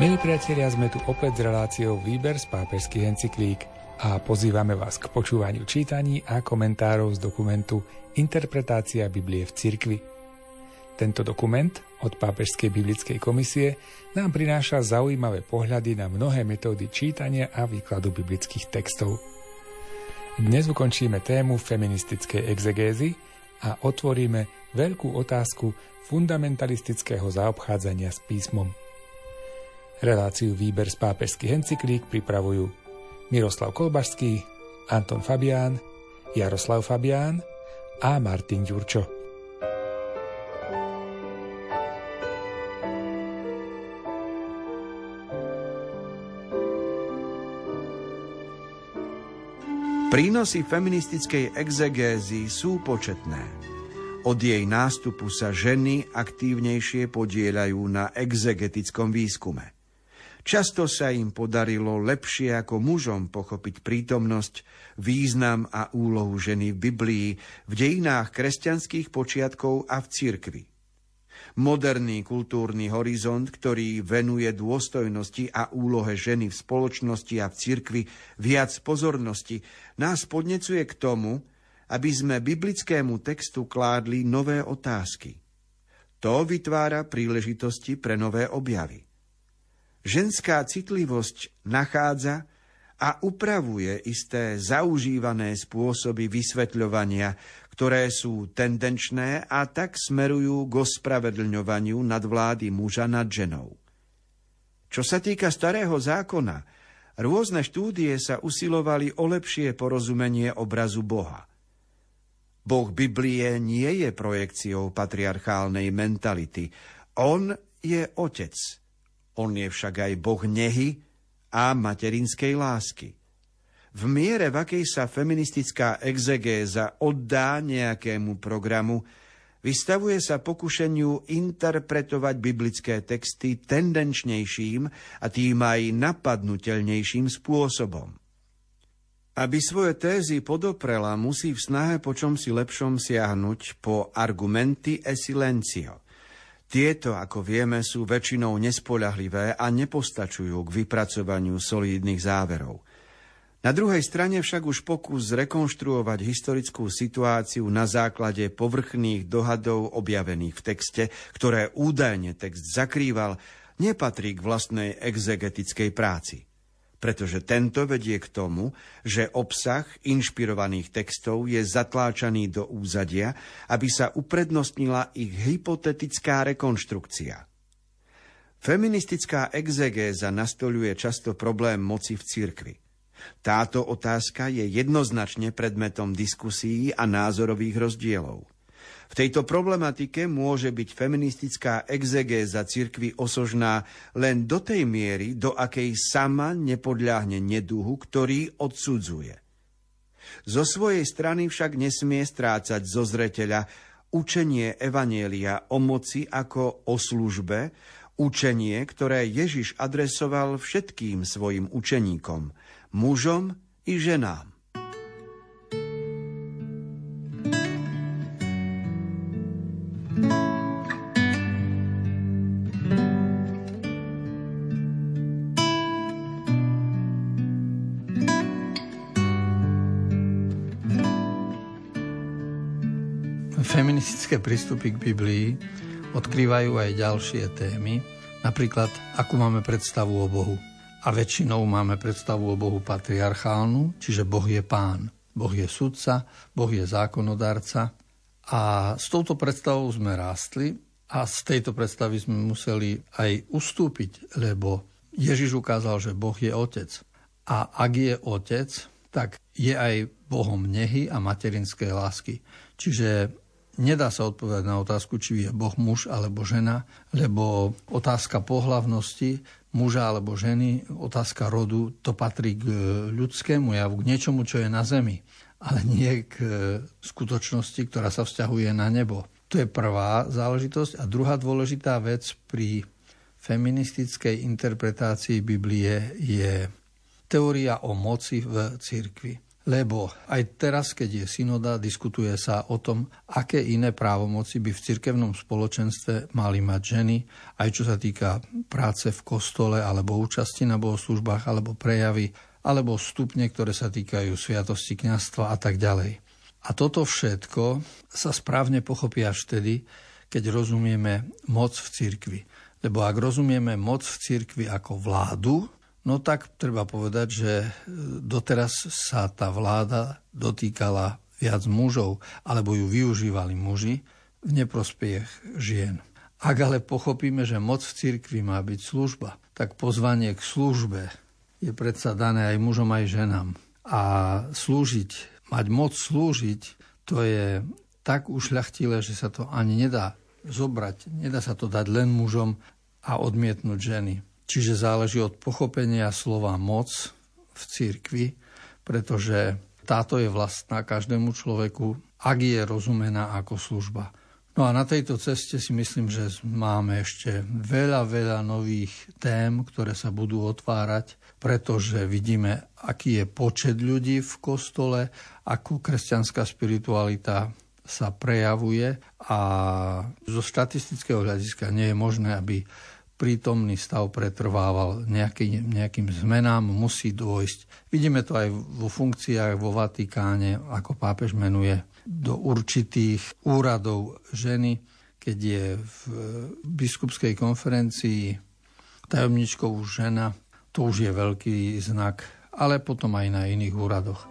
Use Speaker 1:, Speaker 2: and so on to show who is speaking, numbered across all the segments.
Speaker 1: Milí priatelia, sme tu opäť s reláciou Výber z pápežských encyklík a pozývame vás k počúvaniu čítaní a komentárov z dokumentu Interpretácia Biblie v cirkvi. Tento dokument od Pápežskej biblickej komisie nám prináša zaujímavé pohľady na mnohé metódy čítania a výkladu biblických textov. Dnes ukončíme tému feministickej exegézy a otvoríme veľkú otázku fundamentalistického zaobchádzania s písmom. Reláciu Výber z pápežských encyklík pripravujú Miroslav Kolbašský, Anton Fabián, Jaroslav Fabián a Martin Ďurčo.
Speaker 2: Prínosy feministickej exegézy sú početné. Od jej nástupu sa ženy aktívnejšie podielajú na exegetickom výskume. Často sa im podarilo lepšie ako mužom pochopiť prítomnosť, význam a úlohu ženy v Biblii, v dejinách kresťanských počiatkov a v cirkvi. Moderný kultúrny horizont, ktorý venuje dôstojnosti a úlohe ženy v spoločnosti a v cirkvi viac pozornosti, nás podnecuje k tomu, aby sme biblickému textu kládli nové otázky. To vytvára príležitosti pre nové objavy. Ženská citlivosť nachádza a upravuje isté zaužívané spôsoby vysvetľovania, ktoré sú tendenčné a tak smerujú k ospravedlňovaniu nadvlády muža nad ženou. Čo sa týka starého zákona, rôzne štúdie sa usilovali o lepšie porozumenie obrazu Boha. Boh Biblie nie je projekciou patriarchálnej mentality. On je otec – on je však aj Boh nehy a materinskej lásky. V miere, v akej sa feministická exegéza oddá nejakému programu, vystavuje sa pokušeniu interpretovať biblické texty tendenčnejším a tým aj napadnutelnejším spôsobom. Aby svoje tézy podoprela, musí v snahe po čom si lepšom siahnuť po argumenty e silencio – tieto, ako vieme, sú väčšinou nespoľahlivé a nepostačujú k vypracovaniu solídnych záverov. Na druhej strane však už pokus zrekonštruovať historickú situáciu na základe povrchných dohadov objavených v texte, ktoré údajne text zakrýval, nepatrí k vlastnej exegetickej práci pretože tento vedie k tomu, že obsah inšpirovaných textov je zatláčaný do úzadia, aby sa uprednostnila ich hypotetická rekonštrukcia. Feministická exegéza nastoluje často problém moci v cirkvi. Táto otázka je jednoznačne predmetom diskusí a názorových rozdielov. V tejto problematike môže byť feministická exegéza cirkvy osožná len do tej miery, do akej sama nepodľahne neduhu, ktorý odsudzuje. Zo svojej strany však nesmie strácať zo zreteľa učenie Evanielia o moci ako o službe, učenie, ktoré Ježiš adresoval všetkým svojim učeníkom, mužom i ženám.
Speaker 3: Prístupy k Biblii odkrývajú aj ďalšie témy, napríklad akú máme predstavu o Bohu. A väčšinou máme predstavu o Bohu patriarchálnu, čiže Boh je pán. Boh je sudca, Boh je zákonodárca. A s touto predstavou sme rástli a z tejto predstavy sme museli aj ustúpiť, lebo Ježiš ukázal, že Boh je otec. A ak je otec, tak je aj Bohom nehy a materinskej lásky. Čiže Nedá sa odpovedať na otázku, či je Boh muž alebo žena, lebo otázka pohlavnosti muža alebo ženy, otázka rodu, to patrí k ľudskému javu, k niečomu, čo je na zemi, ale nie k skutočnosti, ktorá sa vzťahuje na nebo. To je prvá záležitosť. A druhá dôležitá vec pri feministickej interpretácii Biblie je teória o moci v cirkvi. Lebo aj teraz, keď je synoda, diskutuje sa o tom, aké iné právomoci by v cirkevnom spoločenstve mali mať ženy, aj čo sa týka práce v kostole, alebo účasti na bohoslužbách, alebo prejavy, alebo stupne, ktoré sa týkajú sviatosti kňastva a tak ďalej. A toto všetko sa správne pochopí až vtedy, keď rozumieme moc v cirkvi. Lebo ak rozumieme moc v cirkvi ako vládu, No tak treba povedať, že e, doteraz sa tá vláda dotýkala viac mužov, alebo ju využívali muži v neprospiech žien. Ak ale pochopíme, že moc v cirkvi má byť služba, tak pozvanie k službe je predsa dané aj mužom, aj ženám. A slúžiť, mať moc slúžiť, to je tak ušľachtilé, že sa to ani nedá zobrať, nedá sa to dať len mužom a odmietnúť ženy. Čiže záleží od pochopenia slova moc v cirkvi, pretože táto je vlastná každému človeku, ak je rozumená ako služba. No a na tejto ceste si myslím, že máme ešte veľa, veľa nových tém, ktoré sa budú otvárať, pretože vidíme, aký je počet ľudí v kostole, ako kresťanská spiritualita sa prejavuje a zo štatistického hľadiska nie je možné, aby prítomný stav pretrvával, nejaký, nejakým zmenám musí dôjsť. Vidíme to aj vo funkciách vo Vatikáne, ako pápež menuje do určitých úradov ženy, keď je v biskupskej konferencii tajomničkou žena, to už je veľký znak, ale potom aj na iných úradoch.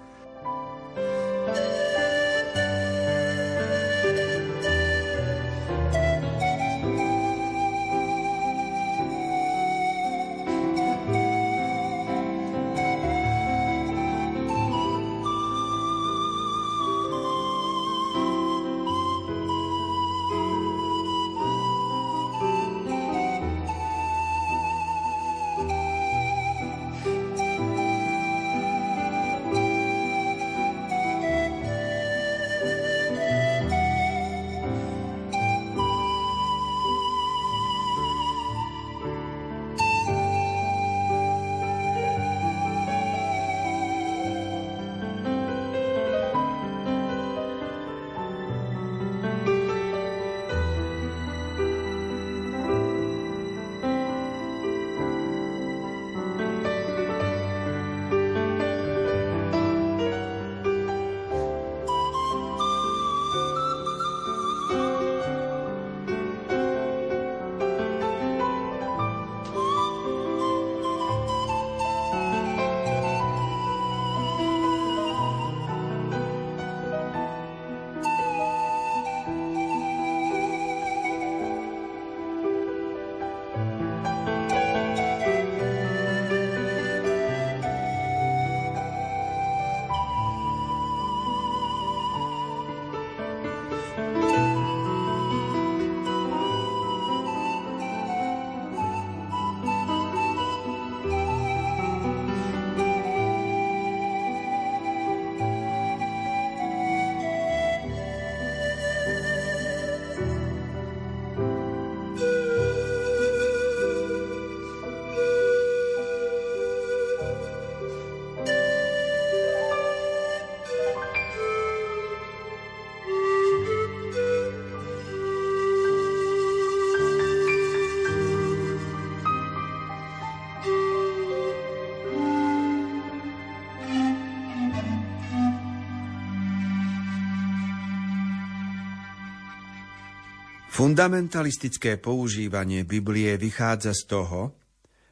Speaker 2: Fundamentalistické používanie Biblie vychádza z toho,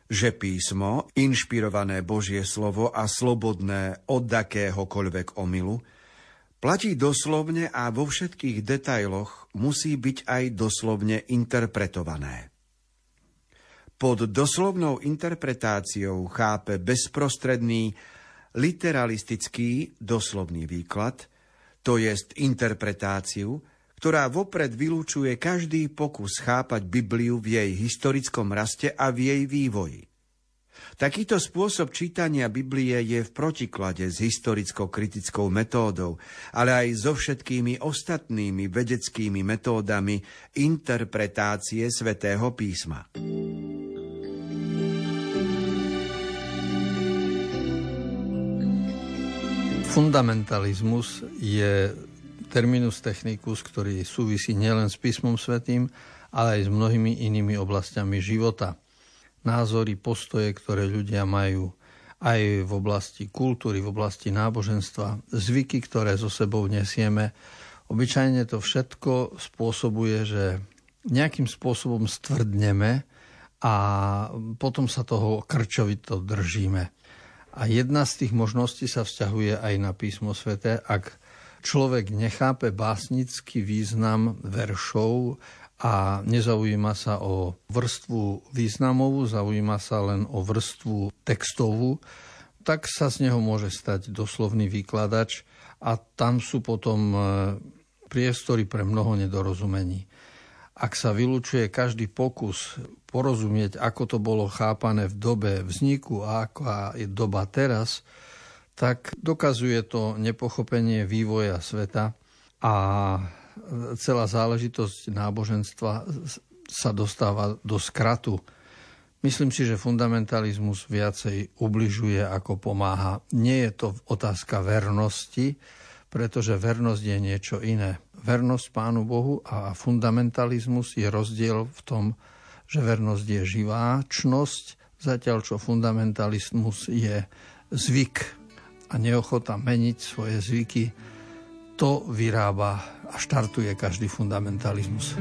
Speaker 2: že písmo, inšpirované Božie slovo a slobodné od akéhokoľvek omylu, platí doslovne a vo všetkých detailoch musí byť aj doslovne interpretované. Pod doslovnou interpretáciou chápe bezprostredný literalistický doslovný výklad, to jest interpretáciu, ktorá vopred vylúčuje každý pokus chápať Bibliu v jej historickom raste a v jej vývoji. Takýto spôsob čítania Biblie je v protiklade s historicko-kritickou metódou, ale aj so všetkými ostatnými vedeckými metódami interpretácie svätého písma.
Speaker 3: Fundamentalizmus je terminus technicus, ktorý súvisí nielen s písmom svetým, ale aj s mnohými inými oblastiami života. Názory, postoje, ktoré ľudia majú aj v oblasti kultúry, v oblasti náboženstva, zvyky, ktoré so sebou nesieme. Obyčajne to všetko spôsobuje, že nejakým spôsobom stvrdneme a potom sa toho krčovito držíme. A jedna z tých možností sa vzťahuje aj na písmo svete, ak človek nechápe básnický význam veršov a nezaujíma sa o vrstvu významovú, zaujíma sa len o vrstvu textovú, tak sa z neho môže stať doslovný výkladač a tam sú potom e, priestory pre mnoho nedorozumení. Ak sa vylúčuje každý pokus porozumieť, ako to bolo chápané v dobe vzniku a aká je doba teraz, tak dokazuje to nepochopenie vývoja sveta a celá záležitosť náboženstva sa dostáva do skratu. Myslím si, že fundamentalizmus viacej ubližuje ako pomáha. Nie je to otázka vernosti, pretože vernosť je niečo iné. Vernosť Pánu Bohu a fundamentalizmus je rozdiel v tom, že vernosť je živáčnosť, zatiaľ čo fundamentalizmus je zvyk a neochota meniť svoje zvyky. To vyrába a štartuje každý fundamentalizmus.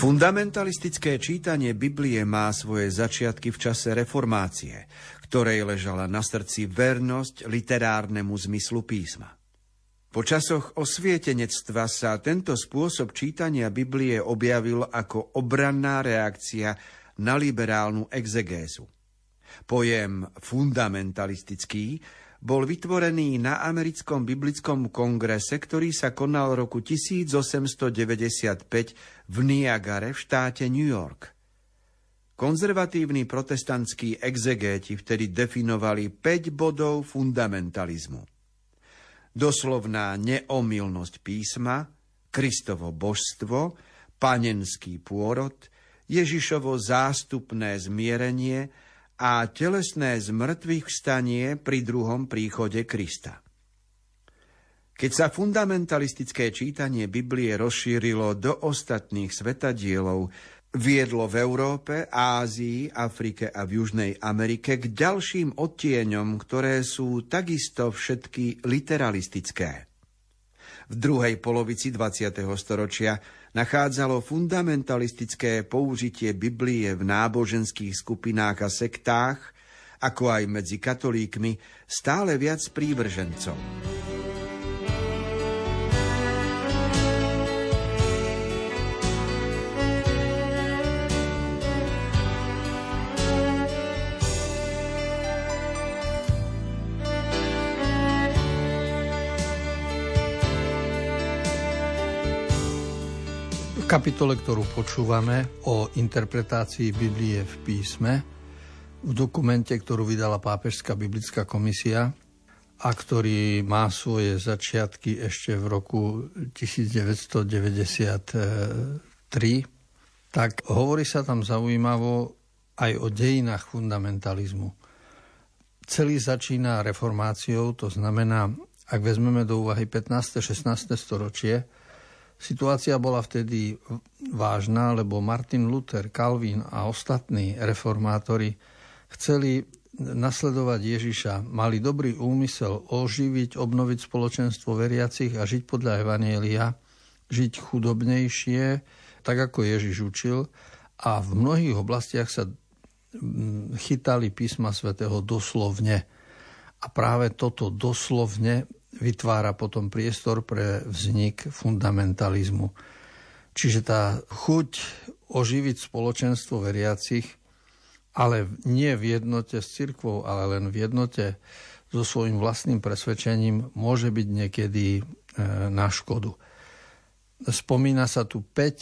Speaker 2: Fundamentalistické čítanie Biblie má svoje začiatky v čase reformácie, ktorej ležala na srdci vernosť literárnemu zmyslu písma. Po časoch osvietenectva sa tento spôsob čítania Biblie objavil ako obranná reakcia na liberálnu exegézu. Pojem fundamentalistický bol vytvorený na americkom biblickom kongrese, ktorý sa konal roku 1895 v Niagare v štáte New York. Konzervatívni protestantskí exegéti vtedy definovali 5 bodov fundamentalizmu. Doslovná neomilnosť písma, Kristovo božstvo, panenský pôrod, Ježišovo zástupné zmierenie, a telesné zmrtvých vstanie pri druhom príchode Krista. Keď sa fundamentalistické čítanie Biblie rozšírilo do ostatných svetadielov, viedlo v Európe, Ázii, Afrike a v Južnej Amerike k ďalším odtieňom, ktoré sú takisto všetky literalistické. V druhej polovici 20. storočia nachádzalo fundamentalistické použitie Biblie v náboženských skupinách a sektách, ako aj medzi katolíkmi, stále viac prívržencov.
Speaker 3: Kapitole, ktorú počúvame o interpretácii Biblie v písme, v dokumente, ktorú vydala Pápežská biblická komisia a ktorý má svoje začiatky ešte v roku 1993, tak hovorí sa tam zaujímavo aj o dejinách fundamentalizmu. Celý začína reformáciou, to znamená, ak vezmeme do úvahy 15. 16. storočie, Situácia bola vtedy vážna, lebo Martin Luther, Calvin a ostatní reformátori chceli nasledovať Ježiša, mali dobrý úmysel oživiť, obnoviť spoločenstvo veriacich a žiť podľa Evanielia, žiť chudobnejšie, tak ako Ježiš učil. A v mnohých oblastiach sa mm, chytali písma svätého doslovne. A práve toto doslovne vytvára potom priestor pre vznik fundamentalizmu. Čiže tá chuť oživiť spoločenstvo veriacich, ale nie v jednote s cirkvou, ale len v jednote so svojím vlastným presvedčením, môže byť niekedy e, na škodu. Spomína sa tu 5 e,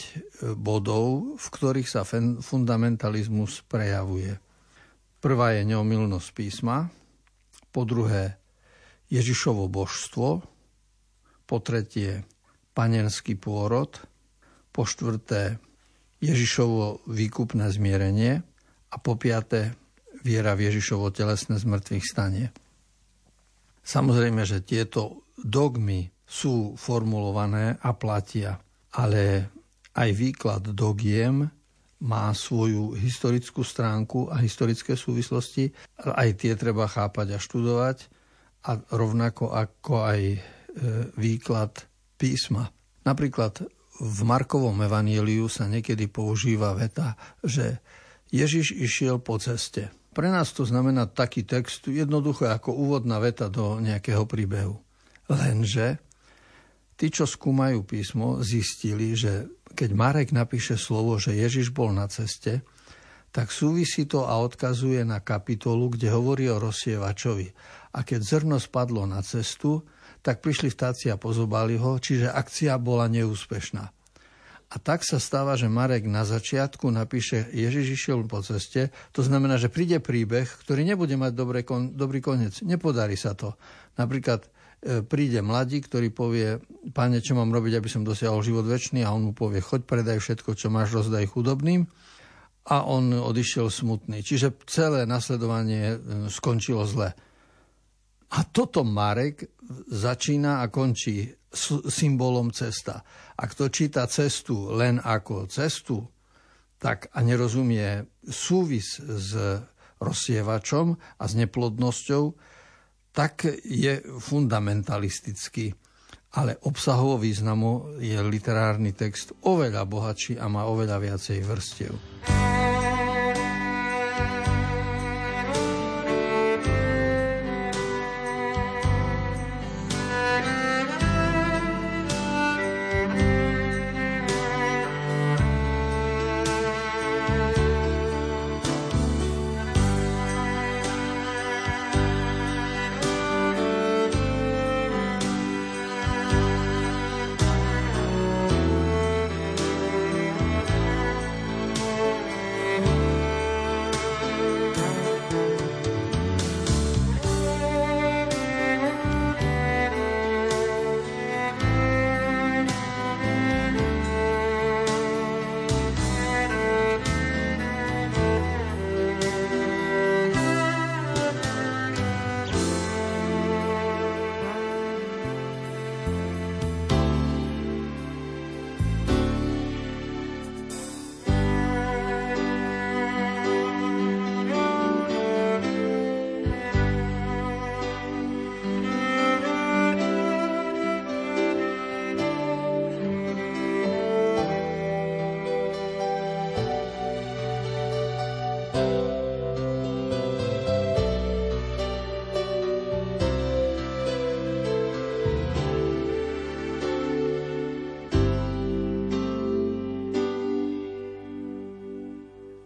Speaker 3: bodov, v ktorých sa fundamentalizmus prejavuje. Prvá je neomilnosť písma, po druhé Ježišovo božstvo, po tretie panenský pôrod, po štvrté Ježišovo výkupné zmierenie a po piaté viera v Ježišovo telesné zmrtvých stanie. Samozrejme, že tieto dogmy sú formulované a platia, ale aj výklad dogiem má svoju historickú stránku a historické súvislosti. Aj tie treba chápať a študovať a rovnako ako aj e, výklad písma. Napríklad v Markovom evaníliu sa niekedy používa veta, že Ježiš išiel po ceste. Pre nás to znamená taký text jednoducho ako úvodná veta do nejakého príbehu. Lenže tí, čo skúmajú písmo, zistili, že keď Marek napíše slovo, že Ježiš bol na ceste, tak súvisí to a odkazuje na kapitolu, kde hovorí o rozsievačovi. A keď zrno spadlo na cestu, tak prišli vtáci a pozobali ho, čiže akcia bola neúspešná. A tak sa stáva, že Marek na začiatku napíše Ježiš išiel po ceste, to znamená, že príde príbeh, ktorý nebude mať dobrý, kon, dobrý koniec. Nepodarí sa to. Napríklad e, príde mladí, ktorý povie, pane, čo mám robiť, aby som dosiahol život väčší a on mu povie, choď predaj všetko, čo máš, rozdaj chudobným a on odišiel smutný. Čiže celé nasledovanie e, skončilo zle. A toto Marek začína a končí symbolom cesta. Ak to číta cestu len ako cestu, tak a nerozumie súvis s rozsievačom a s neplodnosťou, tak je fundamentalistický. Ale obsahovo významu je literárny text oveľa bohatší a má oveľa viacej vrstiev.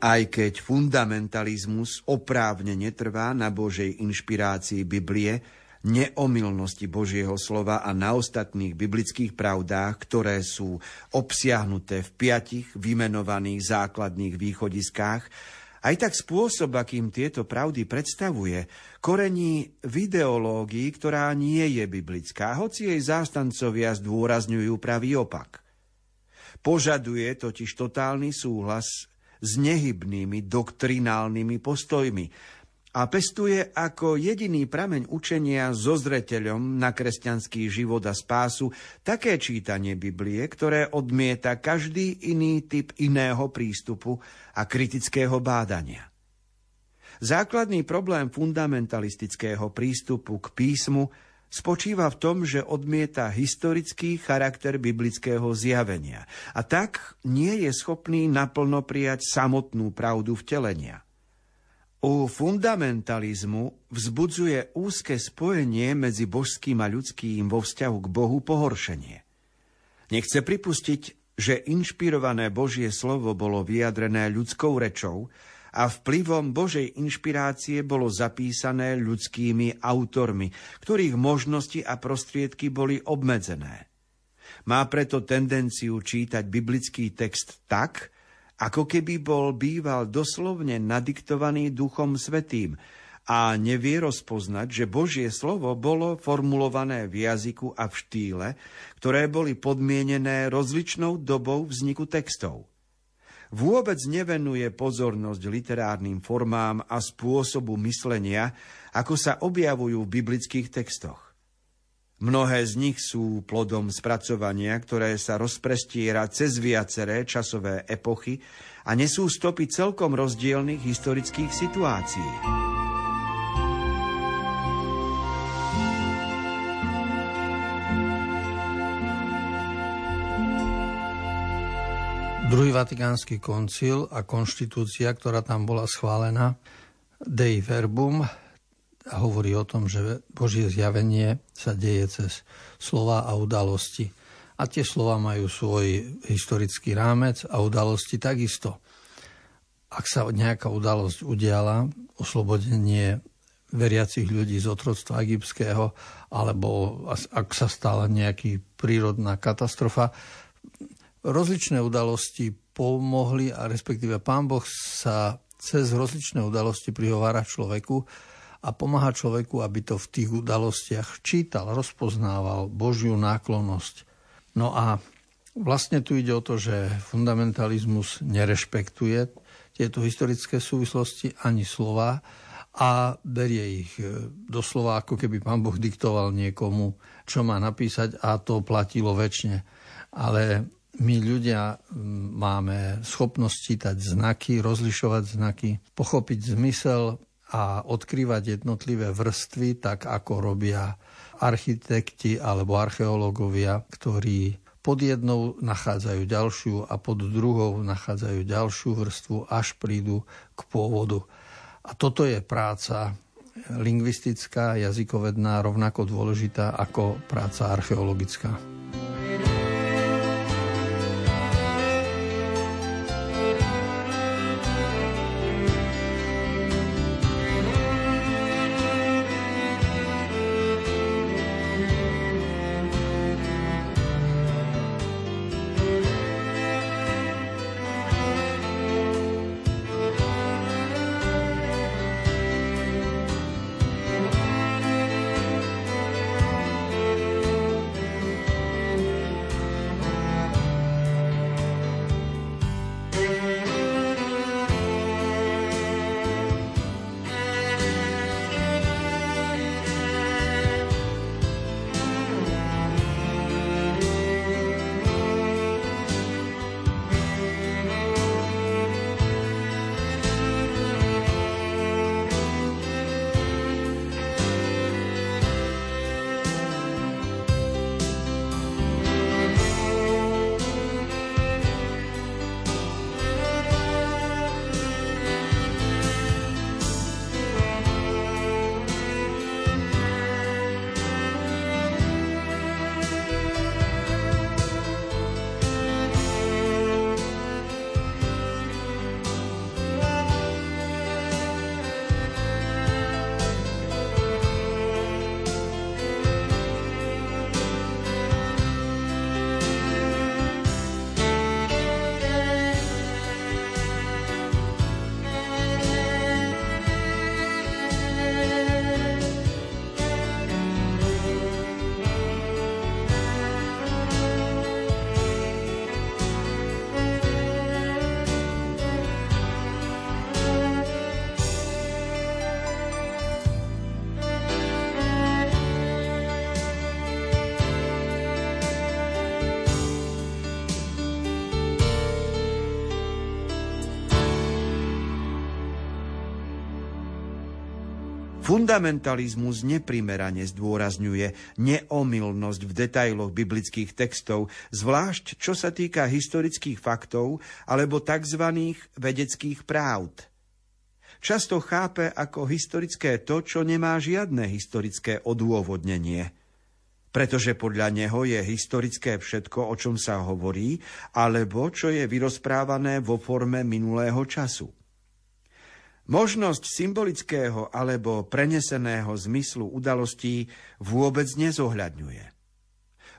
Speaker 2: Aj keď fundamentalizmus oprávne netrvá na Božej inšpirácii Biblie, neomilnosti Božieho slova a na ostatných biblických pravdách, ktoré sú obsiahnuté v piatich vymenovaných základných východiskách, aj tak spôsob, akým tieto pravdy predstavuje, korení v ideológii, ktorá nie je biblická, hoci jej zástancovia zdôrazňujú pravý opak. Požaduje totiž totálny súhlas s nehybnými doktrinálnymi postojmi, a pestuje ako jediný prameň učenia so zreteľom na kresťanský život a spásu také čítanie Biblie, ktoré odmieta každý iný typ iného prístupu a kritického bádania. Základný problém fundamentalistického prístupu k písmu spočíva v tom, že odmieta historický charakter biblického zjavenia a tak nie je schopný naplno prijať samotnú pravdu vtelenia – u fundamentalizmu vzbudzuje úzke spojenie medzi božským a ľudským vo vzťahu k Bohu pohoršenie. Nechce pripustiť, že inšpirované Božie slovo bolo vyjadrené ľudskou rečou a vplyvom Božej inšpirácie bolo zapísané ľudskými autormi, ktorých možnosti a prostriedky boli obmedzené. Má preto tendenciu čítať biblický text tak, ako keby bol býval doslovne nadiktovaný Duchom Svetým a nevie rozpoznať, že Božie slovo bolo formulované v jazyku a v štýle, ktoré boli podmienené rozličnou dobou vzniku textov. Vôbec nevenuje pozornosť literárnym formám a spôsobu myslenia, ako sa objavujú v biblických textoch. Mnohé z nich sú plodom spracovania, ktoré sa rozprestiera cez viaceré časové epochy a nesú stopy celkom rozdielných historických situácií.
Speaker 3: Druhý vatikánsky koncil a konštitúcia, ktorá tam bola schválená, Dei Verbum, hovorí o tom, že Božie zjavenie sa deje cez slova a udalosti. A tie slova majú svoj historický rámec a udalosti takisto. Ak sa nejaká udalosť udiala, oslobodenie veriacich ľudí z otroctva egyptského, alebo ak sa stala nejaký prírodná katastrofa, rozličné udalosti pomohli a respektíve pán Boh sa cez rozličné udalosti prihovára človeku, a pomáha človeku, aby to v tých udalostiach čítal, rozpoznával Božiu náklonnosť. No a vlastne tu ide o to, že fundamentalizmus nerešpektuje tieto historické súvislosti ani slova a berie ich e, doslova ako keby pán Boh diktoval niekomu, čo má napísať a to platilo väčšine. Ale my ľudia máme schopnosť čítať znaky, rozlišovať znaky, pochopiť zmysel a odkrývať jednotlivé vrstvy, tak ako robia architekti alebo archeológovia, ktorí pod jednou nachádzajú ďalšiu a pod druhou nachádzajú ďalšiu vrstvu, až prídu k pôvodu. A toto je práca lingvistická, jazykovedná, rovnako dôležitá ako práca archeologická.
Speaker 2: Fundamentalizmus neprimerane zdôrazňuje neomilnosť v detailoch biblických textov, zvlášť čo sa týka historických faktov alebo tzv. vedeckých právd. Často chápe ako historické to, čo nemá žiadne historické odôvodnenie. Pretože podľa neho je historické všetko, o čom sa hovorí, alebo čo je vyrozprávané vo forme minulého času. Možnosť symbolického alebo preneseného zmyslu udalostí vôbec nezohľadňuje.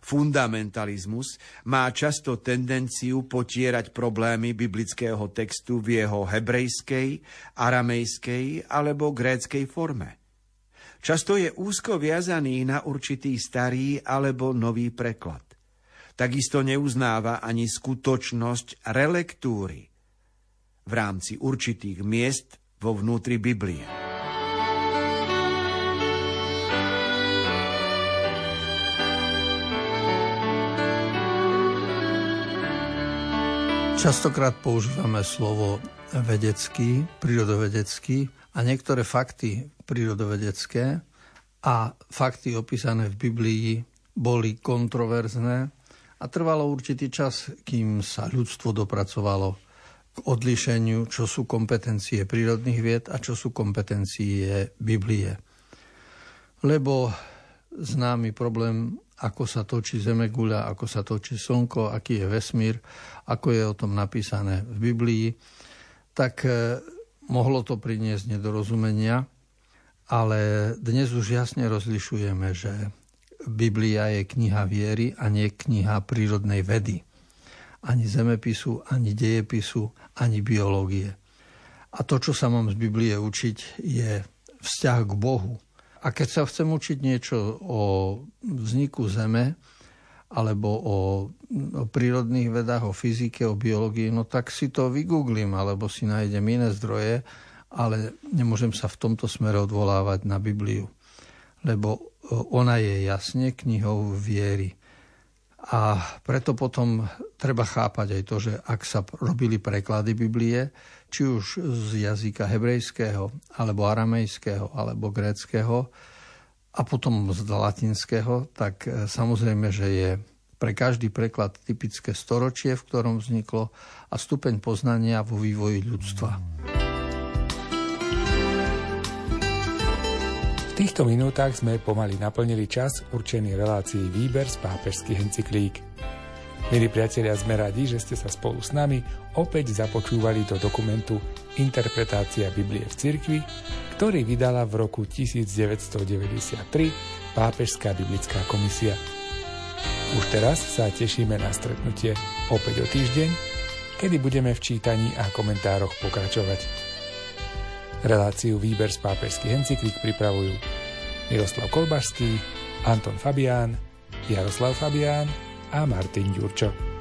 Speaker 2: Fundamentalizmus má často tendenciu potierať problémy biblického textu v jeho hebrejskej, aramejskej alebo gréckej forme. Často je úzko viazaný na určitý starý alebo nový preklad. Takisto neuznáva ani skutočnosť relektúry v rámci určitých miest vo vnútri Biblie.
Speaker 3: Častokrát používame slovo vedecký, prírodovedecký a niektoré fakty prírodovedecké a fakty opísané v Biblii boli kontroverzné a trvalo určitý čas, kým sa ľudstvo dopracovalo k odlišeniu, čo sú kompetencie prírodných vied a čo sú kompetencie Biblie. Lebo známy problém, ako sa točí Zemeguľa, ako sa točí Slnko, aký je vesmír, ako je o tom napísané v Biblii, tak e, mohlo to priniesť nedorozumenia, ale dnes už jasne rozlišujeme, že Biblia je kniha viery a nie kniha prírodnej vedy ani zemepisu, ani dejepisu, ani biológie. A to, čo sa mám z Biblie učiť, je vzťah k Bohu. A keď sa chcem učiť niečo o vzniku Zeme, alebo o, o prírodných vedách, o fyzike, o biológii, no tak si to vygooglím, alebo si nájdem iné zdroje, ale nemôžem sa v tomto smere odvolávať na Bibliu. Lebo ona je jasne knihou viery. A preto potom treba chápať aj to, že ak sa robili preklady Biblie, či už z jazyka hebrejského, alebo aramejského, alebo gréckého, a potom z latinského, tak e, samozrejme, že je pre každý preklad typické storočie, v ktorom vzniklo a stupeň poznania vo vývoji ľudstva.
Speaker 1: V týchto minútach sme pomaly naplnili čas určený relácii Výber z pápežských encyklík. Milí priatelia, sme radi, že ste sa spolu s nami opäť započúvali do dokumentu Interpretácia Biblie v cirkvi, ktorý vydala v roku 1993 Pápežská biblická komisia. Už teraz sa tešíme na stretnutie opäť o týždeň, kedy budeme v čítaní a komentároch pokračovať. Reláciu Výber z pápežských encyklík pripravujú Miroslav Kolbašský, Anton Fabián, Jaroslav Fabián a Martin Ďurčo.